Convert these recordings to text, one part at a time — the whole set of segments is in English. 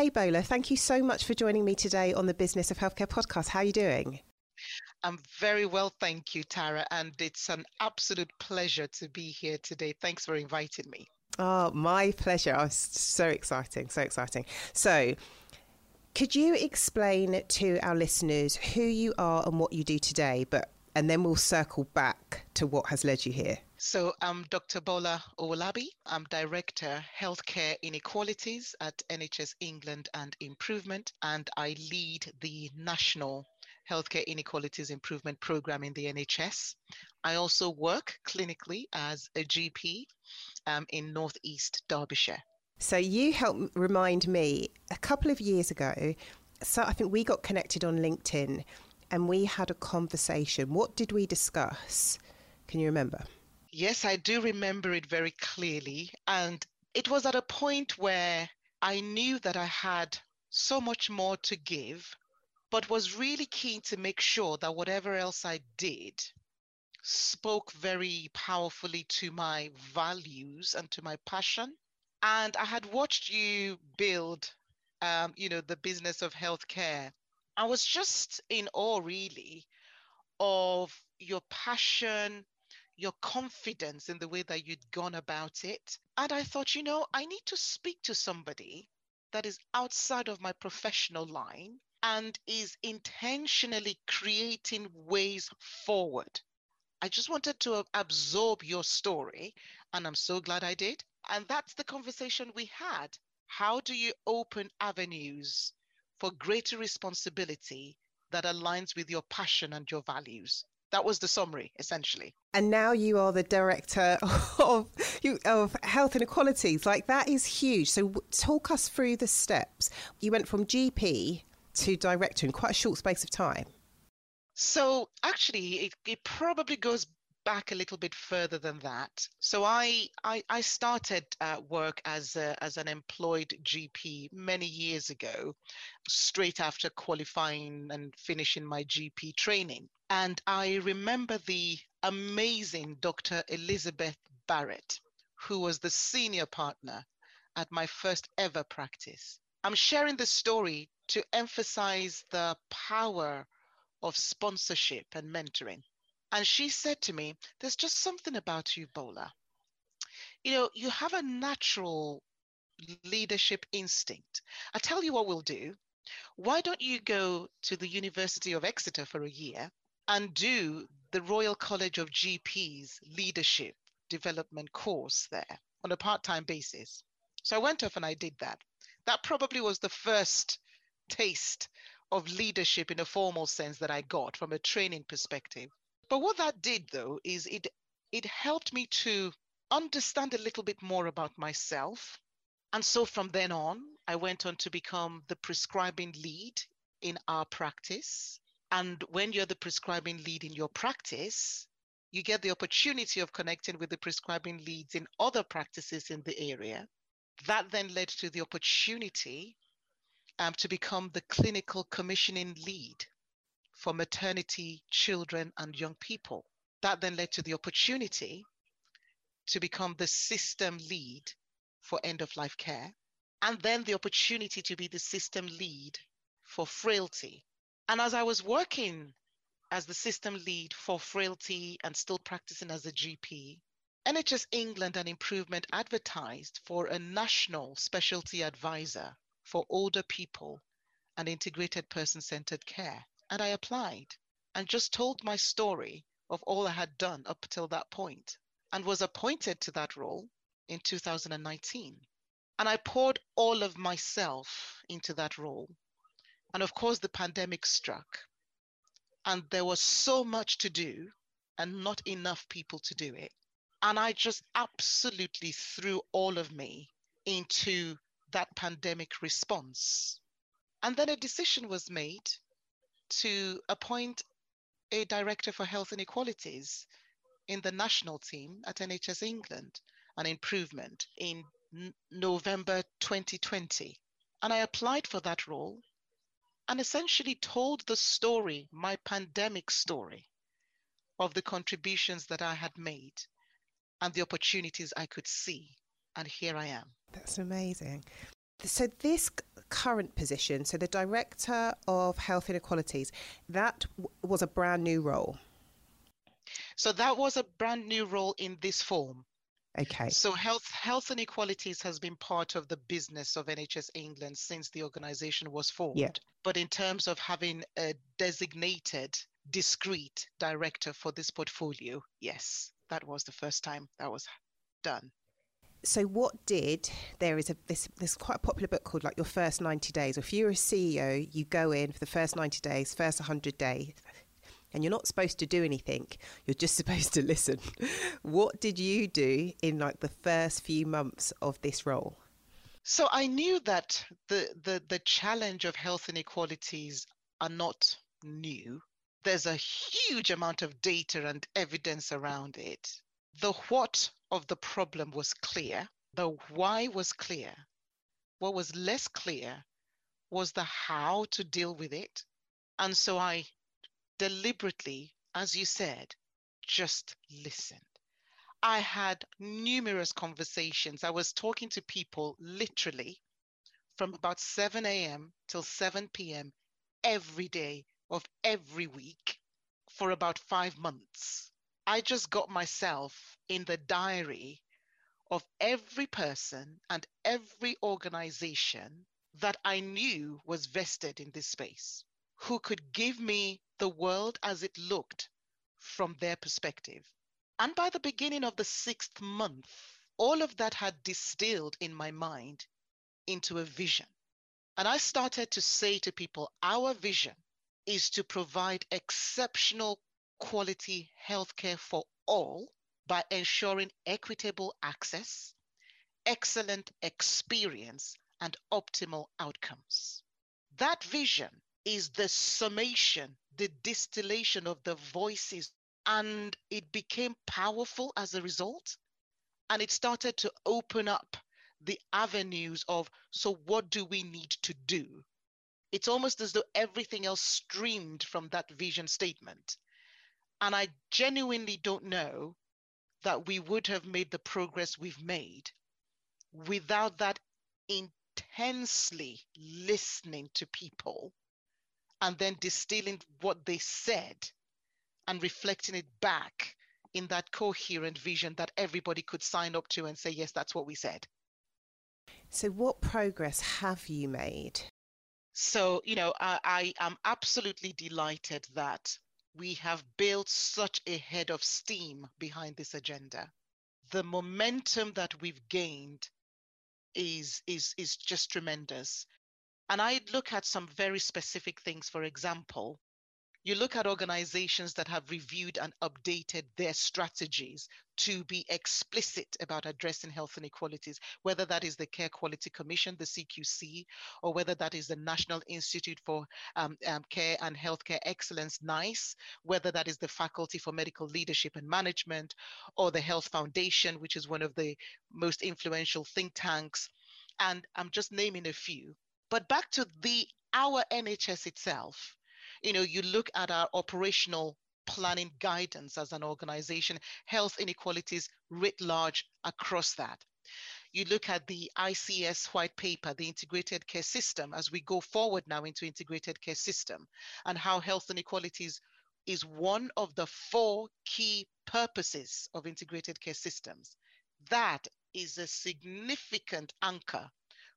Hey, Bola, thank you so much for joining me today on the Business of Healthcare podcast. How are you doing? I'm very well, thank you, Tara. And it's an absolute pleasure to be here today. Thanks for inviting me. Oh, my pleasure. Oh, so exciting, so exciting. So, could you explain to our listeners who you are and what you do today? But and then we'll circle back to what has led you here. So I'm Dr. Bola Owolabi. I'm Director Healthcare Inequalities at NHS England and Improvement, and I lead the National Healthcare Inequalities Improvement Program in the NHS. I also work clinically as a GP um, in Northeast Derbyshire. So you helped remind me a couple of years ago. So I think we got connected on LinkedIn and we had a conversation. What did we discuss? Can you remember? Yes, I do remember it very clearly. And it was at a point where I knew that I had so much more to give, but was really keen to make sure that whatever else I did spoke very powerfully to my values and to my passion. And I had watched you build, um, you know, the business of healthcare I was just in awe, really, of your passion, your confidence in the way that you'd gone about it. And I thought, you know, I need to speak to somebody that is outside of my professional line and is intentionally creating ways forward. I just wanted to absorb your story, and I'm so glad I did. And that's the conversation we had. How do you open avenues for greater responsibility that aligns with your passion and your values. That was the summary, essentially. And now you are the director of of health inequalities. Like that is huge. So talk us through the steps. You went from GP to director in quite a short space of time. So actually, it, it probably goes back a little bit further than that. So I I, I started uh, work as a, as an employed GP many years ago, straight after qualifying and finishing my GP training. And I remember the amazing Dr. Elizabeth Barrett, who was the senior partner at my first ever practice. I'm sharing this story to emphasize the power of sponsorship and mentoring. And she said to me, There's just something about you, Bola. You know, you have a natural leadership instinct. I tell you what we'll do. Why don't you go to the University of Exeter for a year and do the Royal College of GPs leadership development course there on a part time basis? So I went off and I did that. That probably was the first taste of leadership in a formal sense that I got from a training perspective. But what that did though is it it helped me to understand a little bit more about myself. And so from then on, I went on to become the prescribing lead in our practice. And when you're the prescribing lead in your practice, you get the opportunity of connecting with the prescribing leads in other practices in the area. That then led to the opportunity um, to become the clinical commissioning lead for maternity, children, and young people. That then led to the opportunity to become the system lead for end of life care, and then the opportunity to be the system lead for frailty. And as I was working as the system lead for frailty and still practicing as a GP, NHS England and Improvement advertised for a national specialty advisor for older people and integrated person centered care. And I applied and just told my story of all I had done up till that point and was appointed to that role in 2019. And I poured all of myself into that role. And of course, the pandemic struck and there was so much to do and not enough people to do it. And I just absolutely threw all of me into that pandemic response. And then a decision was made to appoint a director for health inequalities in the national team at NHS England, an improvement in November 2020. And I applied for that role and essentially told the story, my pandemic story, of the contributions that I had made and the opportunities I could see. And here I am. That's amazing. So, this current position, so the Director of Health Inequalities, that w- was a brand new role. So, that was a brand new role in this form. Okay. So health health inequalities has been part of the business of NHS England since the organization was formed. Yeah. But in terms of having a designated discrete director for this portfolio, yes, that was the first time that was done. So what did there is a this this quite a popular book called like your first 90 days. If you're a CEO, you go in for the first 90 days, first 100 days, and you're not supposed to do anything you're just supposed to listen. What did you do in like the first few months of this role? So i knew that the the, the challenge of health inequalities are not new. There's a huge amount of data and evidence around it. The what of the problem was clear. The why was clear. What was less clear was the how to deal with it. And so i deliberately, as you said, just listened. I had numerous conversations. I was talking to people literally from about 7 a.m. till 7 p.m. every day of every week for about five months. I just got myself in the diary of every person and every organization that I knew was vested in this space, who could give me the world as it looked from their perspective. And by the beginning of the sixth month, all of that had distilled in my mind into a vision. And I started to say to people, our vision is to provide exceptional quality healthcare for all by ensuring equitable access, excellent experience, and optimal outcomes. That vision is the summation the distillation of the voices and it became powerful as a result. And it started to open up the avenues of so what do we need to do? It's almost as though everything else streamed from that vision statement. And i genuinely don't know that we would have made the progress we've made without that intensely listening to people and then distilling what they said and reflecting it back in that coherent vision that everybody could sign up to and say, yes, that's what we said. So, what progress have you made? So, you know, I, I am absolutely delighted that we have built such a head of steam behind this agenda. The momentum that we've gained is is is just tremendous. And I'd look at some very specific things. For example, you look at organizations that have reviewed and updated their strategies to be explicit about addressing health inequalities, whether that is the Care Quality Commission, the CQC, or whether that is the National Institute for um, um, Care and Healthcare Excellence, NICE, whether that is the Faculty for Medical Leadership and Management, or the Health Foundation, which is one of the most influential think tanks. And I'm just naming a few. But back to the our NHS itself, you know, you look at our operational planning guidance as an organization, health inequalities writ large across that. You look at the ICS white paper, the integrated care system, as we go forward now into integrated care system, and how health inequalities is one of the four key purposes of integrated care systems. That is a significant anchor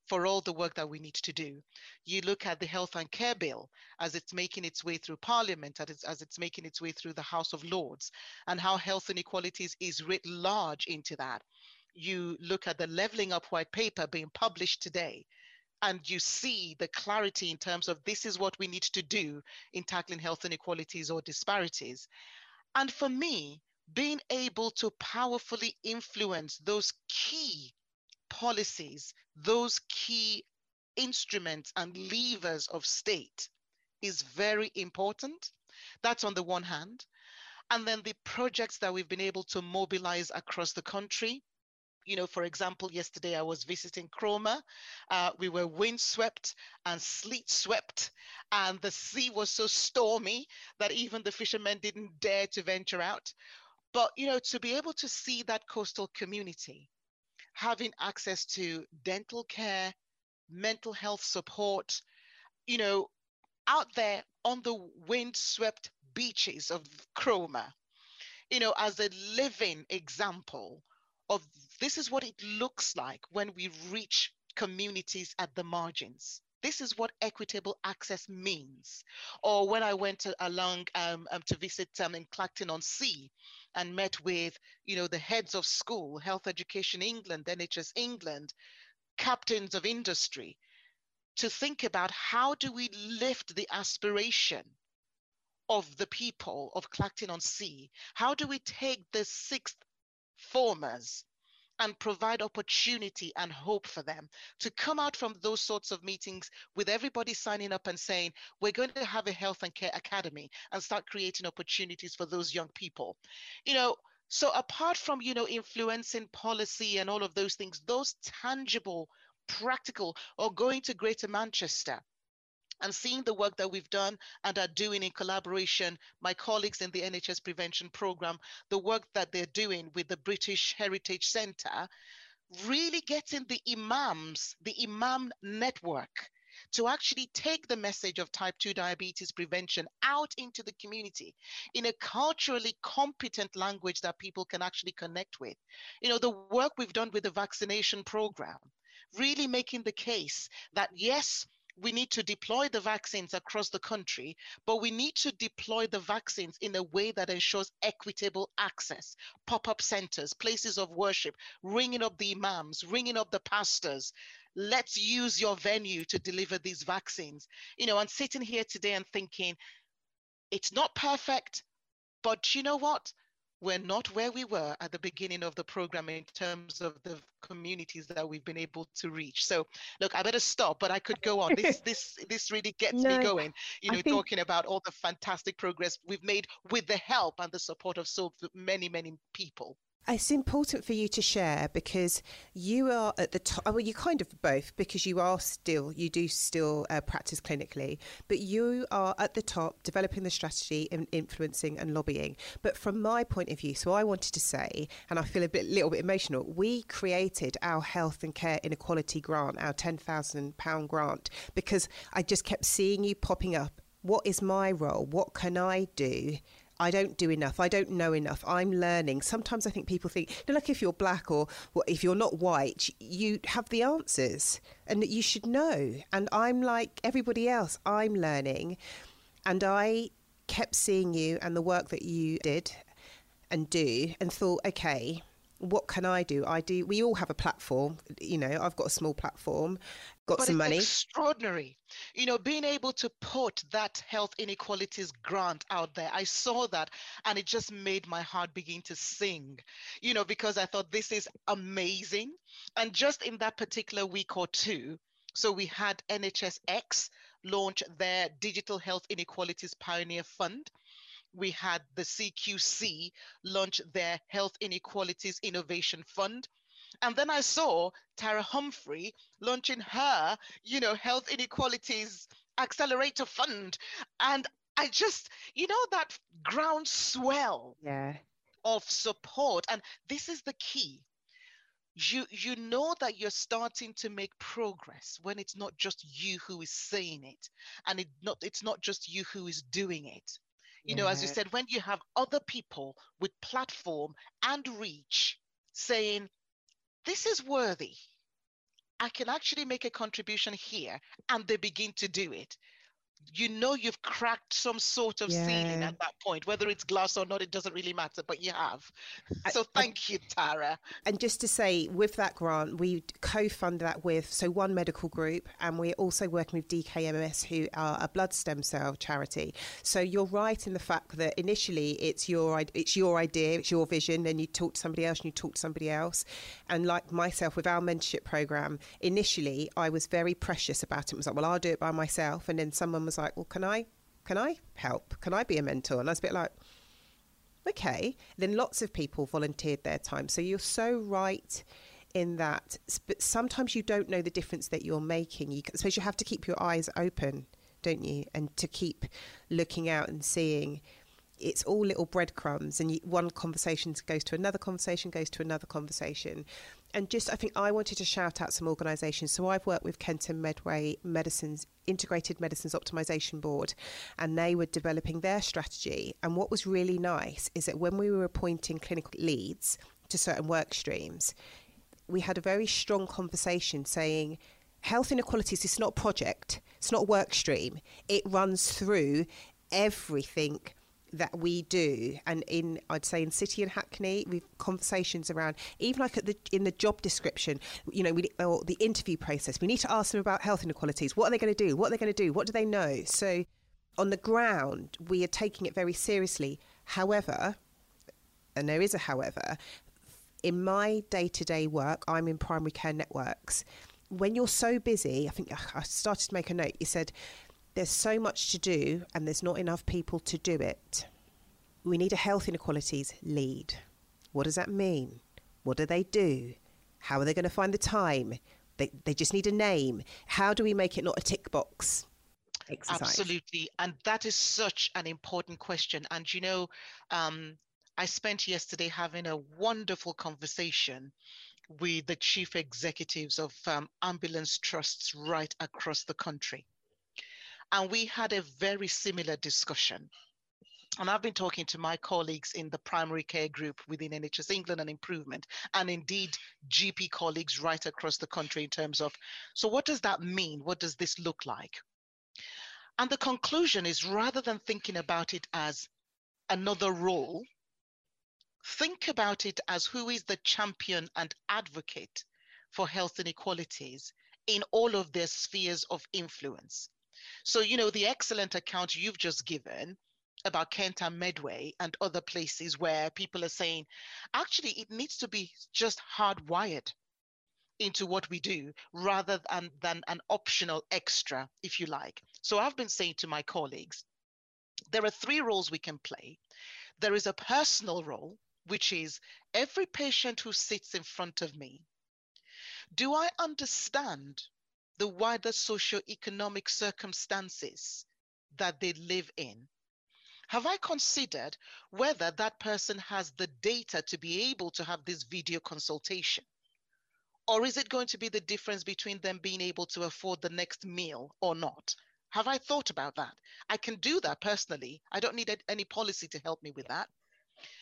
for all the work that we need to do. You look at the Health and Care Bill as it's making its way through Parliament, as it's, as it's making its way through the House of Lords, and how health inequalities is writ large into that. You look at the Levelling Up White Paper being published today, and you see the clarity in terms of this is what we need to do in tackling health inequalities or disparities. And for me, being able to powerfully influence those key policies, those key instruments and levers of state is very important. That's on the one hand. And then the projects that we've been able to mobilize across the country. You know, for example, yesterday I was visiting Cromer. Uh, we were windswept and sleet swept, and the sea was so stormy that even the fishermen didn't dare to venture out. But, you know, to be able to see that coastal community having access to dental care, mental health support, you know, out there on the windswept beaches of Cromer, you know, as a living example of this is what it looks like when we reach communities at the margins. This is what equitable access means. Or when I went to, along um, um, to visit um, in Clacton on Sea, and met with, you know, the heads of school, Health Education England, NHS England, captains of industry, to think about how do we lift the aspiration of the people of Clacton on Sea? How do we take the sixth formers and provide opportunity and hope for them to come out from those sorts of meetings with everybody signing up and saying, we're going to have a health and care academy and start creating opportunities for those young people. You know, so apart from, you know, influencing policy and all of those things, those tangible, practical, or going to Greater Manchester, and seeing the work that we've done and are doing in collaboration, my colleagues in the NHS Prevention Programme, the work that they're doing with the British Heritage Centre, really getting the imams, the imam network, to actually take the message of type 2 diabetes prevention out into the community in a culturally competent language that people can actually connect with. You know, the work we've done with the vaccination program, really making the case that yes, we need to deploy the vaccines across the country, but we need to deploy the vaccines in a way that ensures equitable access. Pop up centers, places of worship, ringing up the imams, ringing up the pastors. Let's use your venue to deliver these vaccines. You know, and sitting here today and thinking, it's not perfect, but you know what? We're not where we were at the beginning of the program in terms of the communities that we've been able to reach. So look, I better stop, but I could go on. This this this really gets no, me going. You know, think... talking about all the fantastic progress we've made with the help and the support of so many, many people. It's important for you to share because you are at the top. Well, you kind of both because you are still, you do still uh, practice clinically, but you are at the top developing the strategy and influencing and lobbying. But from my point of view, so I wanted to say, and I feel a bit, little bit emotional, we created our health and care inequality grant, our £10,000 grant, because I just kept seeing you popping up. What is my role? What can I do? I don't do enough. I don't know enough. I'm learning. Sometimes I think people think, you know, like if you're black or well, if you're not white, you have the answers and that you should know. And I'm like everybody else, I'm learning. And I kept seeing you and the work that you did and do and thought, okay, what can I do? I do. We all have a platform. You know, I've got a small platform, got but some money. Extraordinary. You know, being able to put that health inequalities grant out there. I saw that and it just made my heart begin to sing. You know, because I thought this is amazing. And just in that particular week or two, so we had NHSX launch their Digital Health Inequalities Pioneer Fund we had the CQC launch their Health Inequalities Innovation Fund. And then I saw Tara Humphrey launching her, you know, Health Inequalities Accelerator Fund. And I just, you know, that groundswell yeah. of support. And this is the key. You you know that you're starting to make progress when it's not just you who is saying it, and it not it's not just you who is doing it You yeah. know, as you said, when you have other people with platform and reach saying, this is worthy. I can actually make a contribution here, and they begin to do it you know you've cracked some sort of yeah. ceiling at that point. Whether it's glass or not it doesn't really matter but you have. So thank I, you tara. And just to say with that grant we co-fund that with so one medical group and we're also working with dkms who are a blood stem cell charity. So you're right in the fact that initially it's your it's your idea it's your vision and you talk to somebody else and you talk to somebody else. And like myself with our mentorship program initially i was very precious about it, it was like well i'll do it by myself and then someone was was like, well, can I, can I help? Can I be a mentor? And I was a bit like, okay. Then lots of people volunteered their time. So you're so right in that. But sometimes you don't know the difference that you're making. You, I suppose you have to keep your eyes open, don't you? And to keep looking out and seeing it's all little breadcrumbs and you, one conversation goes to another conversation goes to another conversation and just I think I wanted to shout out some organisations. So I've worked with Kent and Medway Medicines Integrated Medicines Optimisation Board, and they were developing their strategy. And what was really nice is that when we were appointing clinical leads to certain work streams, we had a very strong conversation saying health inequalities is not a project, it's not a work stream. It runs through everything that we do and in I'd say in City and Hackney we've conversations around even like at the in the job description you know we or the interview process we need to ask them about health inequalities. What are they going to do? What are they going to do? What do they know? So on the ground we are taking it very seriously. However and there is a however in my day-to-day work I'm in primary care networks. When you're so busy I think I started to make a note you said there's so much to do and there's not enough people to do it. We need a health inequalities lead. What does that mean? What do they do? How are they going to find the time? They, they just need a name. How do we make it not a tick box? Exercise? Absolutely. And that is such an important question. And you know, um, I spent yesterday having a wonderful conversation with the chief executives of um, ambulance trusts right across the country. And we had a very similar discussion. And I've been talking to my colleagues in the primary care group within NHS England and Improvement, and indeed GP colleagues right across the country in terms of so, what does that mean? What does this look like? And the conclusion is rather than thinking about it as another role, think about it as who is the champion and advocate for health inequalities in all of their spheres of influence. So, you know, the excellent account you've just given about Kent and Medway and other places where people are saying, actually, it needs to be just hardwired into what we do rather than, than an optional extra, if you like. So I've been saying to my colleagues, there are three roles we can play. There is a personal role, which is every patient who sits in front of me. Do I understand the wider socio-economic circumstances that they live in? Have I considered whether that person has the data to be able to have this video consultation? Or is it going to be the difference between them being able to afford the next meal or not? Have I thought about that? I can do that personally. I don't need any policy to help me with that.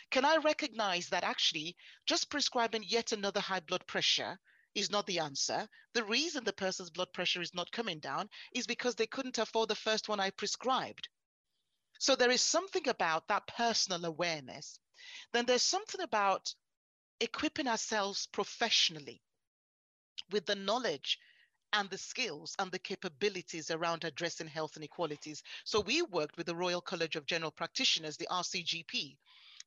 Can I recognize that actually just prescribing yet another high blood pressure is not the answer. The reason the person's blood pressure is not coming down is because they couldn't afford the first one I prescribed. So there is something about that personal awareness. Then there's something about equipping ourselves professionally with the knowledge and the skills and the capabilities around addressing health inequalities. So we worked with the Royal College of General Practitioners, the RCGP,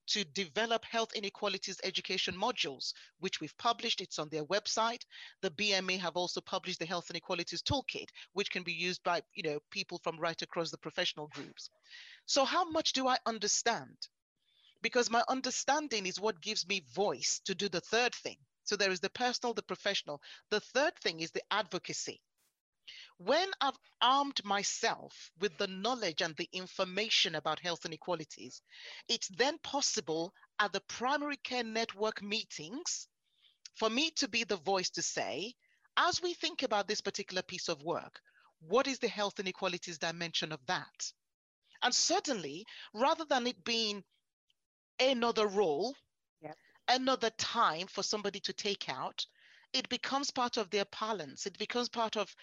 to develop health inequalities education modules, which we've published. It's on their website. The BMA have also published the health inequalities toolkit, which can be used by you know people from right across the professional groups. So how much do I understand? Because my understanding is what gives me voice to do the third thing. So there is the personal, the professional. The third thing is the advocacy. When I've armed myself with the knowledge and the information about health inequalities, it's then possible at the primary care network meetings for me to be the voice to say, as we think about this particular piece of work, what is the health inequalities dimension of that? And suddenly, rather than it being another role, yep. another time for somebody to take out, it becomes part of their parlance. It becomes part of,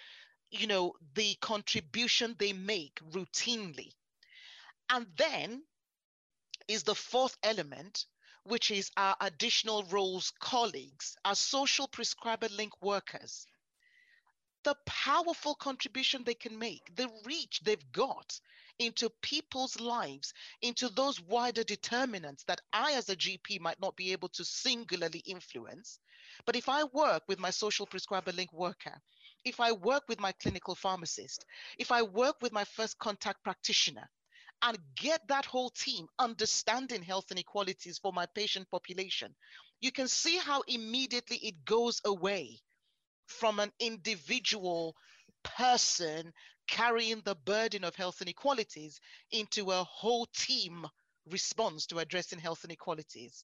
you know, the contribution they make routinely. And then is the fourth element, which is our additional roles colleagues, our social prescriber link workers the powerful contribution they can make, the reach they've got into people's lives, into those wider determinants that I, as a GP, might not be able to singularly influence. But if I work with my social prescriber link worker, if I work with my clinical pharmacist, if I work with my first contact practitioner, and get that whole team understanding health inequalities for my patient population, you can see how immediately it goes away from an individual person carrying the burden of health inequalities into a whole team response to addressing health inequalities.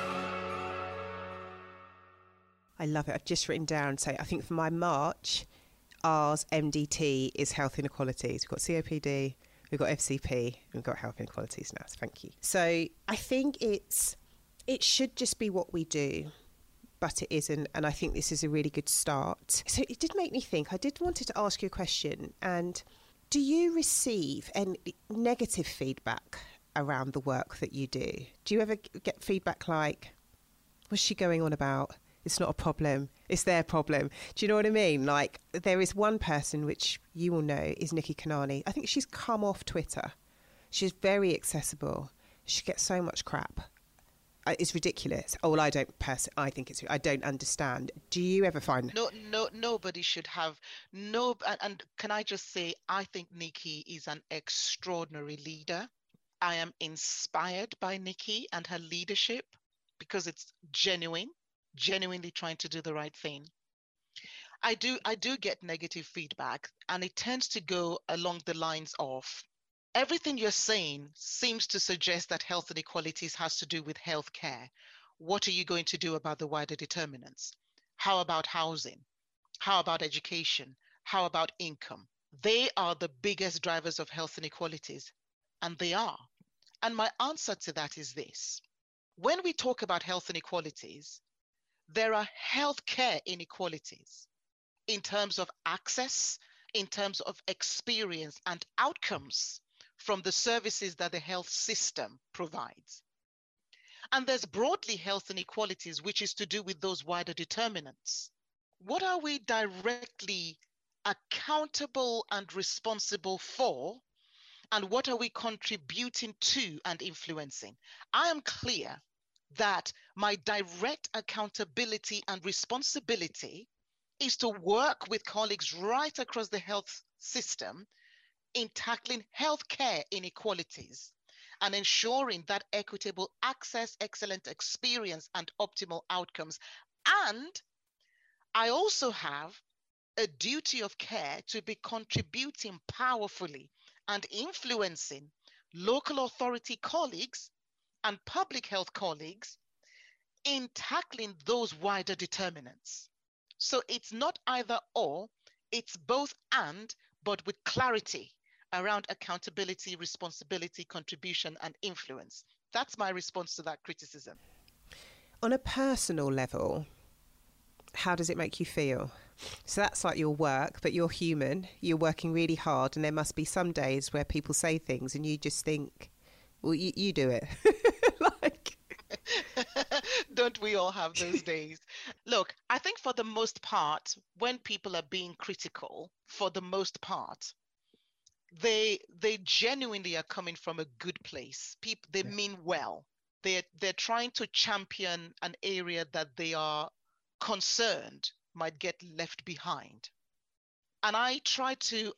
I love it. I've just written down, so I think for my March, ours MDT is health inequalities. We've got COPD, we've got FCP, we've got health inequalities now. So thank you. So I think it's it should just be what we do, but it isn't, and I think this is a really good start. So it did make me think. I did wanted to ask you a question, and do you receive any negative feedback around the work that you do? Do you ever get feedback like, "Was she going on about?" It's not a problem. It's their problem. Do you know what I mean? Like, there is one person which you will know is Nikki Kanani. I think she's come off Twitter. She's very accessible. She gets so much crap. Uh, it's ridiculous. Oh, well, I don't pers- I think it's. I don't understand. Do you ever find? No, no, nobody should have no. And, and can I just say, I think Nikki is an extraordinary leader. I am inspired by Nikki and her leadership because it's genuine genuinely trying to do the right thing. I do I do get negative feedback and it tends to go along the lines of everything you're saying seems to suggest that health inequalities has to do with healthcare. What are you going to do about the wider determinants? How about housing? How about education? How about income? They are the biggest drivers of health inequalities, and they are. And my answer to that is this. When we talk about health inequalities, there are healthcare inequalities in terms of access, in terms of experience and outcomes from the services that the health system provides. And there's broadly health inequalities, which is to do with those wider determinants. What are we directly accountable and responsible for? And what are we contributing to and influencing? I am clear that my direct accountability and responsibility is to work with colleagues right across the health system in tackling healthcare inequalities and ensuring that equitable access, excellent experience, and optimal outcomes. And I also have a duty of care to be contributing powerfully and influencing local authority colleagues and public health colleagues in tackling those wider determinants. So it's not either or, it's both and, but with clarity around accountability, responsibility, contribution, and influence. That's my response to that criticism. On a personal level, how does it make you feel? So that's like your work, but you're human. You're working really hard, and there must be some days where people say things and you just think, well, you, you do it. don't we all have those days? Look, I think for the most part, when people are being critical, for the most part, they they genuinely are coming from a good place. People they yeah. mean well. They're they're trying to champion an area that they are concerned might get left behind. And I try to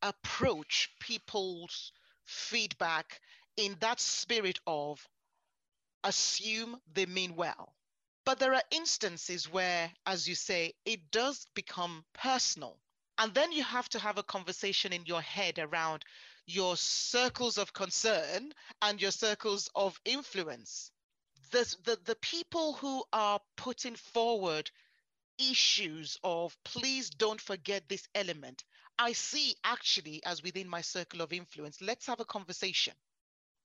approach people's feedback in that spirit of assume they mean well. But there are instances where, as you say, it does become personal. And then you have to have a conversation in your head around your circles of concern and your circles of influence. The, the, the people who are putting forward issues of please don't forget this element, I see actually as within my circle of influence, let's have a conversation.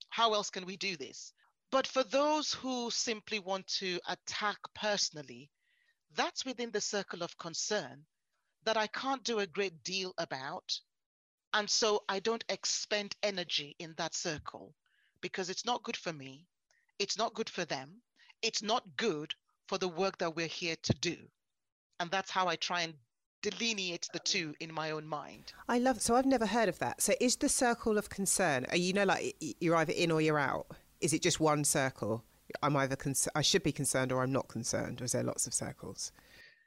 How else can we do this? But for those who simply want to attack personally, that's within the circle of concern that I can't do a great deal about. And so I don't expend energy in that circle because it's not good for me. It's not good for them. It's not good for the work that we're here to do. And that's how I try and delineate the two in my own mind. I love so I've never heard of that. So is the circle of concern, are you know like you're either in or you're out? Is it just one circle? I'm either cons- I should be concerned or I'm not concerned, or is there lots of circles?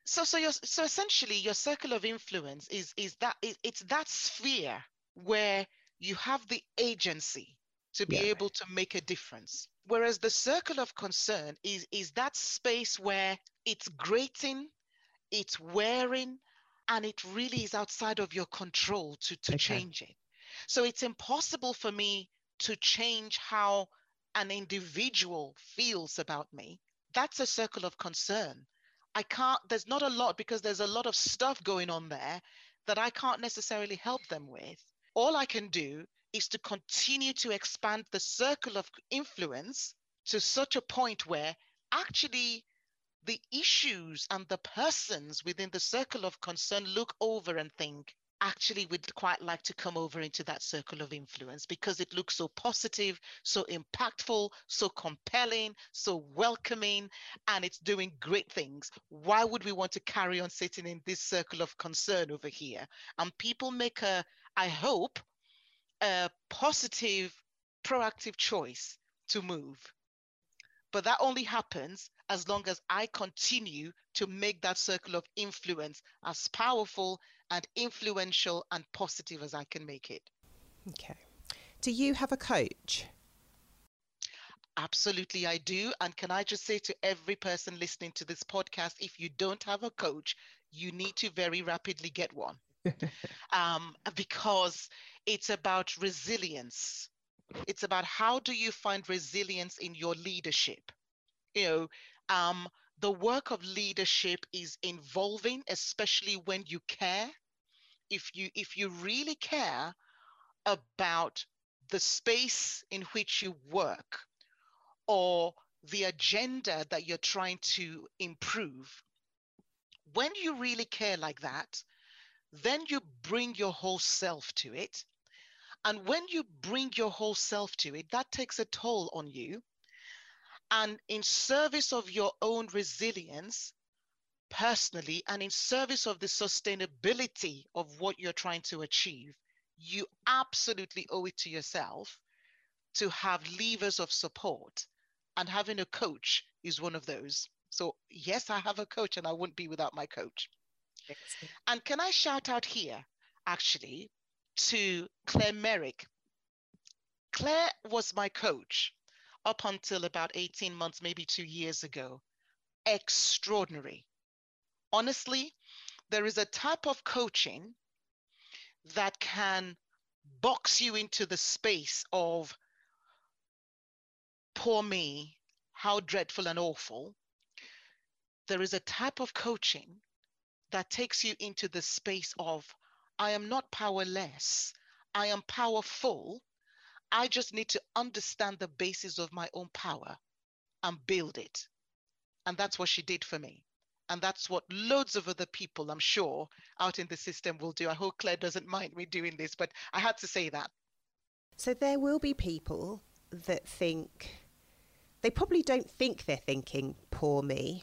So so your so essentially your circle of influence is is that it's that sphere where you have the agency to be yeah. able to make a difference. Whereas the circle of concern is is that space where it's grating, it's wearing, and it really is outside of your control to, to okay. change it. So it's impossible for me to change how an individual feels about me. That's a circle of concern. I can't, there's not a lot because there's a lot of stuff going on there that I can't necessarily help them with. All I can do is to continue to expand the circle of influence to such a point where actually the issues and the persons within the circle of concern look over and think, actually would quite like to come over into that circle of influence because it looks so positive, so impactful, so compelling, so welcoming, and it's doing great things. Why would we want to carry on sitting in this circle of concern over here? And people make a, I hope, a positive, proactive choice to move. But that only happens as long as I continue to make that circle of influence as powerful and influential and positive as I can make it. Okay. Do you have a coach? Absolutely, I do. And can I just say to every person listening to this podcast if you don't have a coach, you need to very rapidly get one um, because it's about resilience it's about how do you find resilience in your leadership? You know, um, the work of leadership is involving, especially when you care. If you if you really care about the space in which you work or the agenda that you're trying to improve, when you really care like that, then you bring your whole self to it and when you bring your whole self to it, that takes a toll on you. And in service of your own resilience, personally, and in service of the sustainability of what you're trying to achieve, you absolutely owe it to yourself to have levers of support. And having a coach is one of those. So, yes, I have a coach, and I wouldn't be without my coach. And can I shout out here, actually, to Claire Merrick. Claire was my coach up until about 18 months, maybe two years ago. Extraordinary. Honestly, there is a type of coaching that can box you into the space of poor me, how dreadful and awful. There is a type of coaching that takes you into the space of I am not powerless. I am powerful. I just need to understand the basis of my own power and build it. And that's what she did for me. And that's what loads of other people, I'm sure, out in the system will do. I hope Claire doesn't mind me doing this, but I had to say that. So there will be people that think, they probably don't think they're thinking, poor me.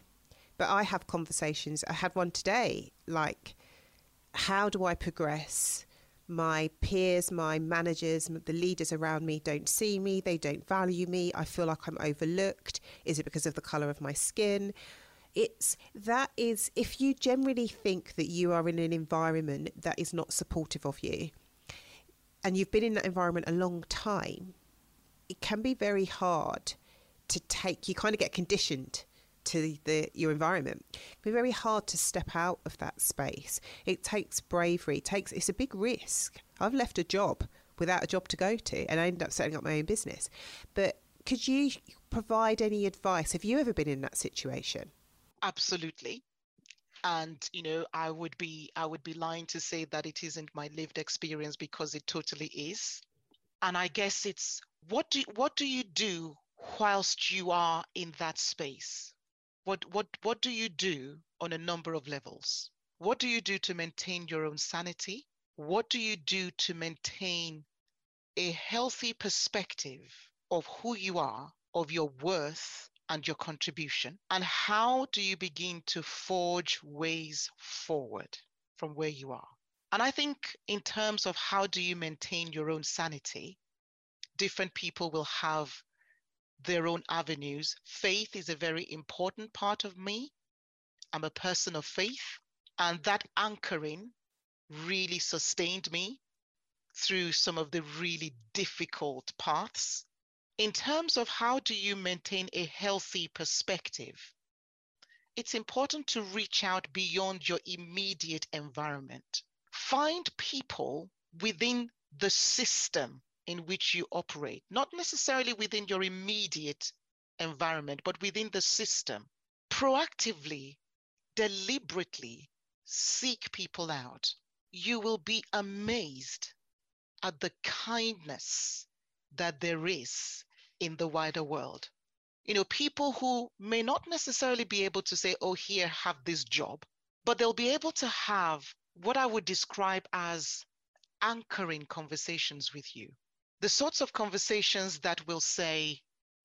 But I have conversations. I had one today, like, how do I progress my peers, my managers, the leaders around me don't see me, they don't value me, I feel like I'm overlooked. Is it because of the colour of my skin? It's that is if you generally think that you are in an environment that is not supportive of you and you've been in that environment a long time, it can be very hard to take you kind of get conditioned to the your environment. It can be very hard to step out of that space. It takes bravery. It takes it's a big risk. I've left a job without a job to go to, and I ended up setting up my own business. But could you provide any advice? Have you ever been in that situation? Absolutely. And you know, I would be I would be lying to say that it isn't my lived experience because it totally is. And I guess it's what do what do you do whilst you are in that space? What what what do you do on a number of levels? What do you do to maintain your own sanity? What do you do to maintain a healthy perspective of who you are of your worth and your contribution? And how do you begin to forge ways forward from where you are? And i think in terms of how do you maintain your own sanity different people will have their own avenues. Faith is a very important part of me. I'm a person of faith, and that anchoring really sustained me through some of the really difficult paths. In terms of how do you maintain a healthy perspective, it's important to reach out beyond your immediate environment. Find people within the system in which you operate, not necessarily within your immediate environment, but within the system. Proactively, deliberately seek people out. You will be amazed at the kindness that there is in the wider world. You know, people who may not necessarily be able to say, oh, here, have this job, but they'll be able to have what I would describe as anchoring conversations with you the sorts of conversations that will say,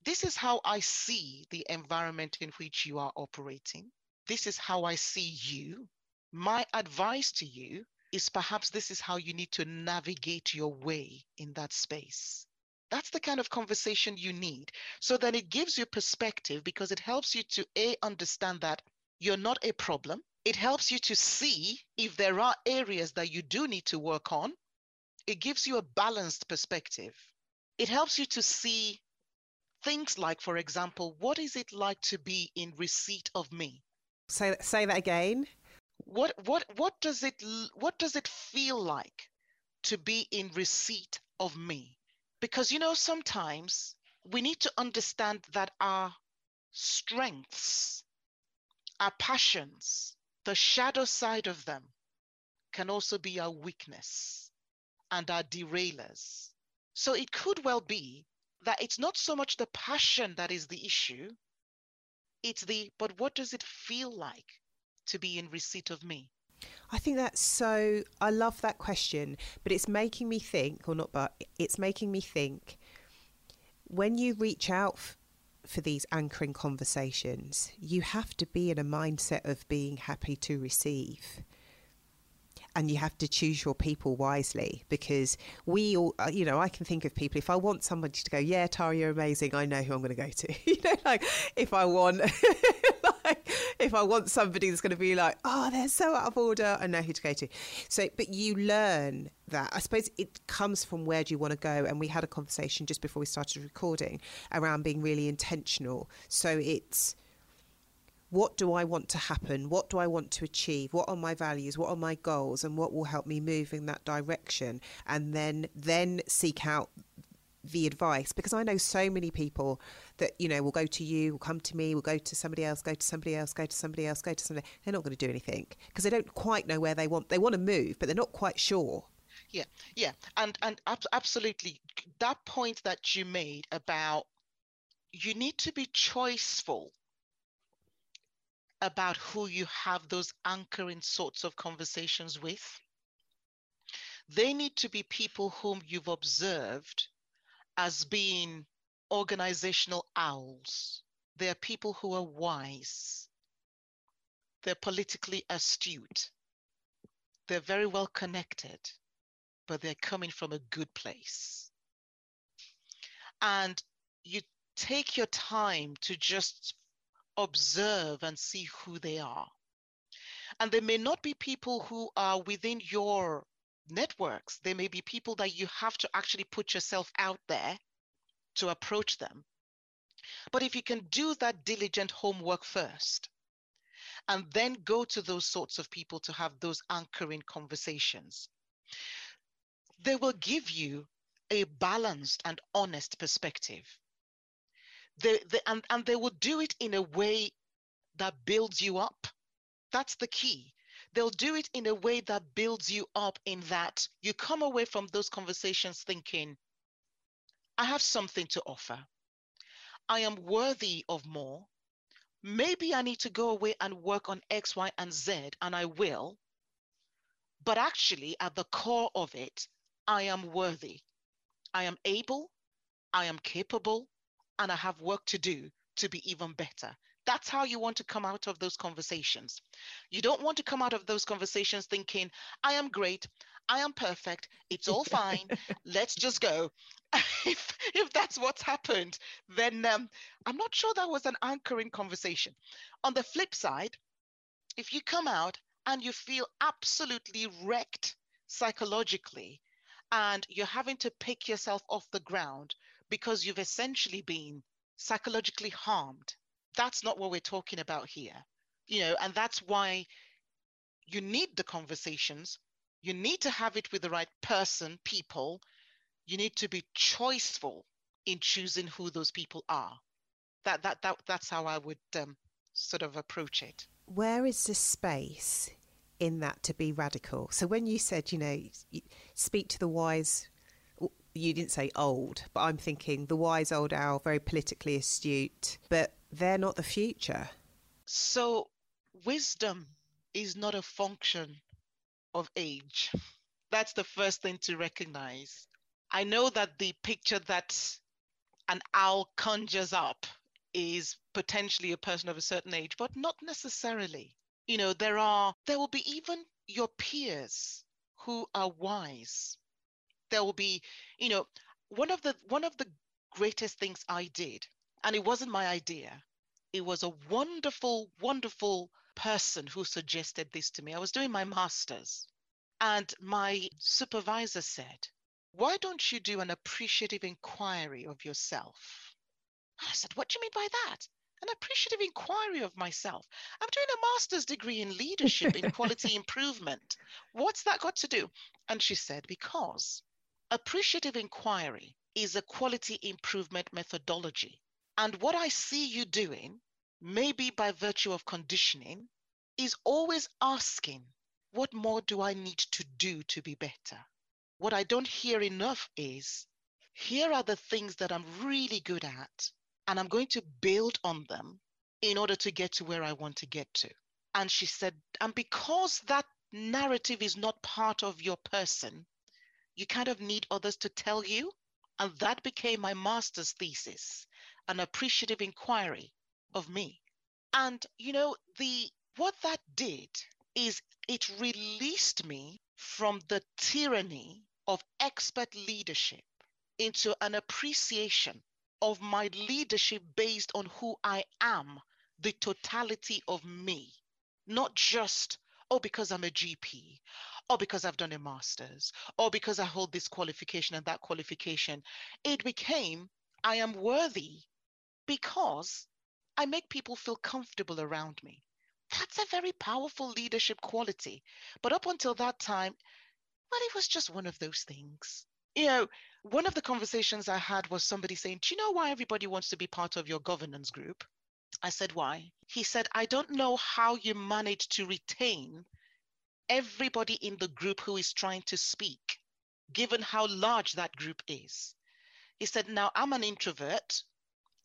This is how I see the environment in which you are operating. This is how I see you. My advice to you is perhaps this is how you need to navigate your way in that space. That's the kind of conversation you need. So that it gives you perspective because it helps you to A, understand that you're not a problem. It helps you to see if there are areas that you do need to work on it gives you a balanced perspective. It helps you to see things like, for example, what is it like to be in receipt of me? Say say that again. What what what does it what does it feel like to be in receipt of me? Because you know sometimes we need to understand that our strengths, our passions, the shadow side of them can also be our weakness and are derailers. So it could well be that it's not so much the passion that is the issue, it's the, but what does it feel like to be in receipt of me? I think that's so. I love that question, but it's making me think, or not, but it's making me think when you reach out f- for these anchoring conversations, you have to be in a mindset of being happy to receive and you have to choose your people wisely because we all, uh, you know, I can think of people. If I want somebody to go, yeah, Tara, you're amazing. I know who I'm going to go to. you know, like if I want, like if I want somebody that's going to be like, oh, they're so out of order, I know who to go to. So, but you learn that. I suppose it comes from where do you want to go. And we had a conversation just before we started recording around being really intentional. So it's what do I want to happen? What do I want to achieve? What are my values? What are my goals? And what will help me move in that direction? And then then seek out the advice because I know so many people that you know will go to you, will come to me, will go to somebody else, go to somebody else, go to somebody else, go to somebody. They're not going to do anything because they don't quite know where they want. They want to move, but they're not quite sure. Yeah, yeah, and and absolutely that point that you made about you need to be choiceful about who you have those anchoring sorts of conversations with. They need to be people whom you've observed as being organizational owls. They are people who are wise. They're politically astute. They're very well connected. but they're coming from a good place. And you take your time to just observe and see who they are. And they may not be people who are within your networks. They may be people that you have to actually put yourself out there to approach them. But if you can do that diligent homework first, and then go to those sorts of people to have those anchoring conversations, they will give you a balanced and honest perspective. They, they, and, and they will do it in a way that builds you up. That's the key. They'll do it in a way that builds you up, in that you come away from those conversations thinking, I have something to offer. I am worthy of more. Maybe I need to go away and work on X, Y, and Z, and I will. But actually, at the core of it, I am worthy. I am able, I am capable, and I have work to do to be even better. That's how you want to come out of those conversations. You don't want to come out of those conversations thinking, I am great, I am perfect, it's all fine, let's just go. if, if that's what's happened, then um, I'm not sure that was an anchoring conversation. On the flip side, if you come out and you feel absolutely wrecked psychologically, and you're having to pick yourself off the ground because you've essentially been psychologically harmed. That's not what we're talking about here. You know and that's why you need the conversations. You need to have it with the right person people. You need to be choiceful in choosing who those people are. That that, that that's how i would um, sort of approach it. Where is the space in that to be radical? So when you said you know speak to the wise you didn't say old, but I'm thinking the wise old owl, very politically astute, but they're not the future. So, wisdom is not a function of age. That's the first thing to recognize. I know that the picture that an owl conjures up is potentially a person of a certain age, but not necessarily. You know, there are, there will be even your peers who are wise there will be, you know, one of the one of the greatest things I did, and it wasn't my idea. It was a wonderful, wonderful person who suggested this to me. I was doing my master's, and my supervisor said, Why don't you do an appreciative inquiry of yourself? I said, What do you mean by that? An appreciative inquiry of myself. I'm doing a master's degree in leadership in quality improvement. What's that got to do? And she said, Because Appreciative inquiry is a quality improvement methodology. And what I see you doing, maybe by virtue of conditioning, is always asking, what more do I need to do to be better? What I don't hear enough is, here are the things that I'm really good at, and I'm going to build on them in order to get to where I want to get to. And she said, and because that narrative is not part of your person, you kind of need others to tell you. And that became my master's thesis, an appreciative inquiry of me. And, you know, the what that did is it released me from the tyranny of expert leadership into an appreciation of my leadership based on who I am, the totality of me, not just, oh, because I'm a GP, or oh, because I've done a master's, or because I hold this qualification and that qualification. It became, I am worthy because I make people feel comfortable around me. That's a very powerful leadership quality. But up until that time, well, it was just one of those things. You know, one of the conversations I had was somebody saying, Do you know why everybody wants to be part of your governance group? I said, Why? He said, I don't know how you manage to retain everybody in the group who is trying to speak, given how large that group is. He said, Now I'm an introvert.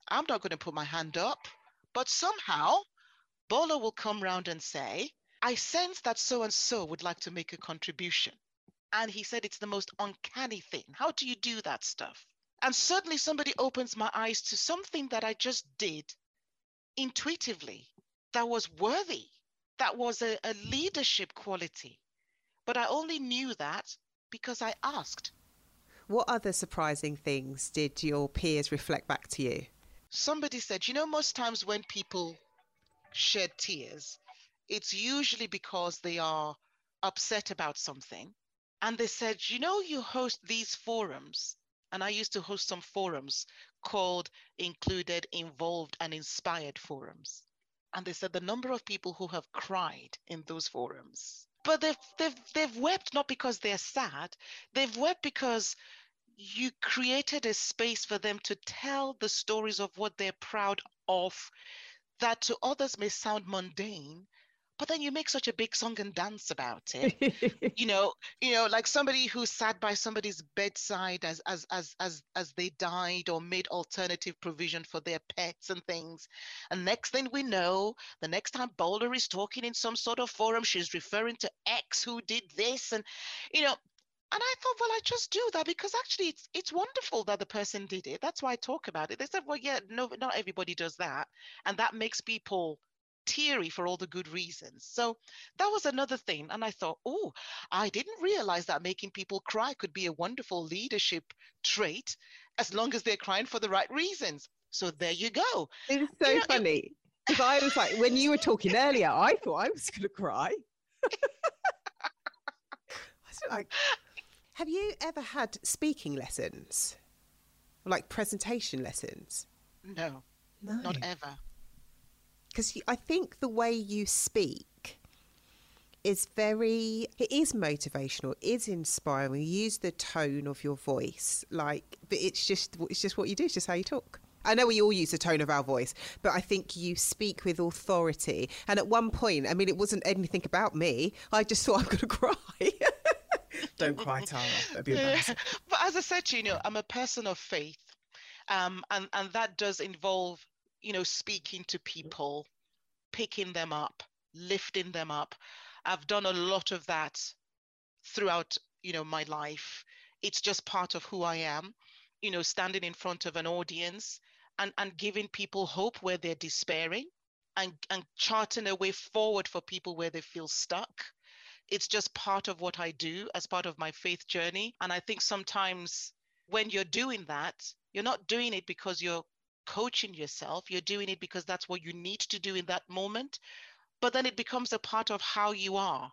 I'm not going to put my hand up, but somehow Bola will come round and say, I sense that so and so would like to make a contribution. And he said, It's the most uncanny thing. How do you do that stuff? And suddenly somebody opens my eyes to something that I just did intuitively that was worthy that was a, a leadership quality. But I only knew that because I asked. What other surprising things did your peers reflect back to you? Somebody said, you know, most times when people shed tears, it's usually because they are upset about something. And they said, you know, you host these forums. And I used to host some forums called Included, Involved, and Inspired Forums. And they said the number of people who have cried in those forums. But they've, they've, they've wept not because they're sad, they've wept because you created a space for them to tell the stories of what they're proud of that to others may sound mundane but then you make such a big song and dance about it you know you know like somebody who sat by somebody's bedside as as as as as they died or made alternative provision for their pets and things and next thing we know the next time Bola is talking in some sort of forum she's referring to x who did this and you know and I thought, well, I just do that because actually it's it's wonderful that the person did it. That's why I talk about it. They said, well, yeah, no, not everybody does that. And that makes people teary for all the good reasons. So that was another thing. And I thought, oh, I didn't realize that making people cry could be a wonderful leadership trait as long as they're crying for the right reasons. So there you go. It's so you know, funny. Because I was like, when you were talking earlier, I thought I was going to cry. Like, have you ever had speaking lessons? Like presentation lessons? No, no. not ever. Because I think the way you speak is very, it is motivational, it is inspiring. You use the tone of your voice, like, but it's just, it's just what you do, it's just how you talk. I know we all use the tone of our voice, but I think you speak with authority. And at one point, I mean, it wasn't anything about me. I just thought I'm going to cry. Don't cry, Tara. That'd be embarrassing. But as I said, you know, I'm a person of faith, um, and and that does involve, you know, speaking to mm-hmm. people, picking them up, lifting them up. I've done a lot of that throughout, you know, my life. It's just part of who I am. You know, standing in front of an audience and and giving people hope where they're despairing, and and charting a way forward for people where they feel stuck it's just part of what I do as part of my faith journey. And I think sometimes when you're doing that, you're not doing it because you're coaching yourself, you're doing it because that's what you need to do in that moment. But then it becomes a part of how you are.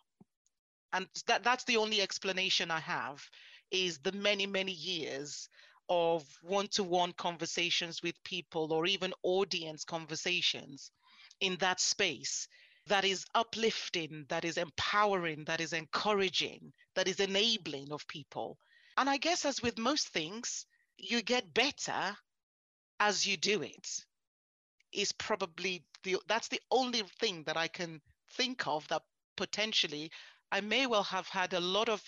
And that, that's the only explanation I have is the many, many years of one-to-one conversations with people or even audience conversations in that space that is uplifting, that is empowering, that is encouraging, that is enabling of people. And I guess, as with most things, you get better as you do it. Is probably the that's the only thing that I can think of that potentially I may well have had a lot of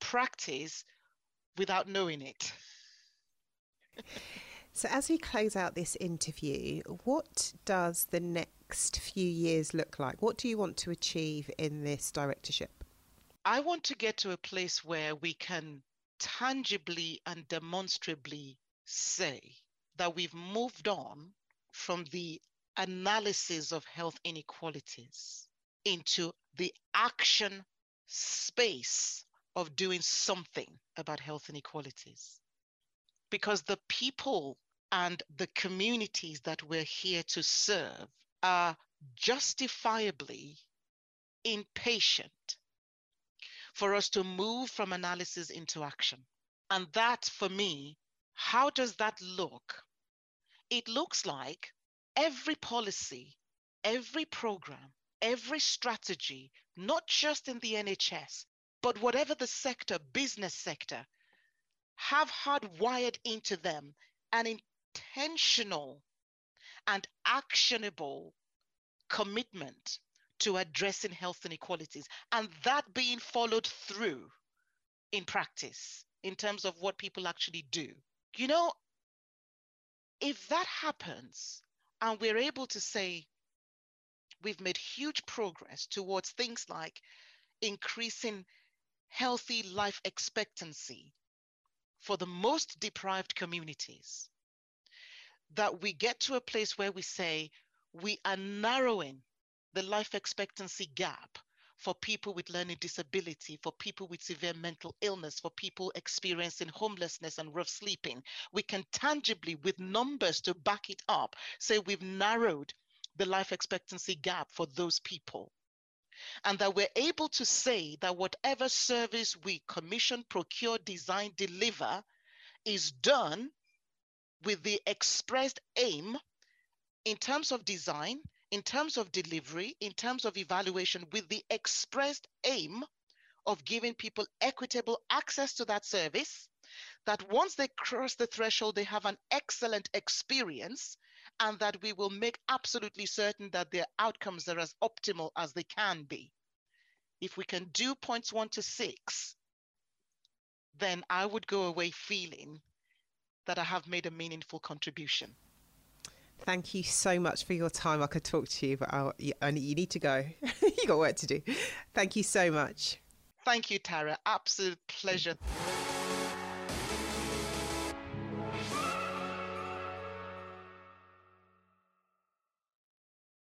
practice without knowing it. so, as we close out this interview, what does the next next few years look like? What do you want to achieve in this directorship? I want to get to a place where we can tangibly and demonstrably say that we've moved on from the analysis of health inequalities into the action space of doing something about health inequalities. Because the people and the communities that we're here to serve are justifiably impatient for us to move from analysis into action. And that, for me, how does that look? It looks like every policy, every program, every strategy, not just in the NHS, but whatever the sector, business sector, have hardwired into them an intentional and actionable commitment to addressing health inequalities and that being followed through in practice in terms of what people actually do. You know, if that happens and we're able to say we've made huge progress towards things like increasing healthy life expectancy for the most deprived communities, that we get to a place where we say we are narrowing the life expectancy gap for people with learning disability, for people with severe mental illness, for people experiencing homelessness and rough sleeping. We can tangibly, with numbers to back it up, say we've narrowed the life expectancy gap for those people. And that we're able to say that whatever service we commission, procure, design, deliver is done with the expressed aim in terms of design, in terms of delivery, in terms of evaluation, with the expressed aim of giving people equitable access to that service, that once they cross the threshold, they have an excellent experience, and that we will make absolutely certain that their outcomes are as optimal as they can be. If we can do points one to six, then I would go away feeling that I have made a meaningful contribution. Thank you so much for your time. I could talk to you, but I'll, you need to go. you got work to do. Thank you so much. Thank you, Tara. Absolute pleasure.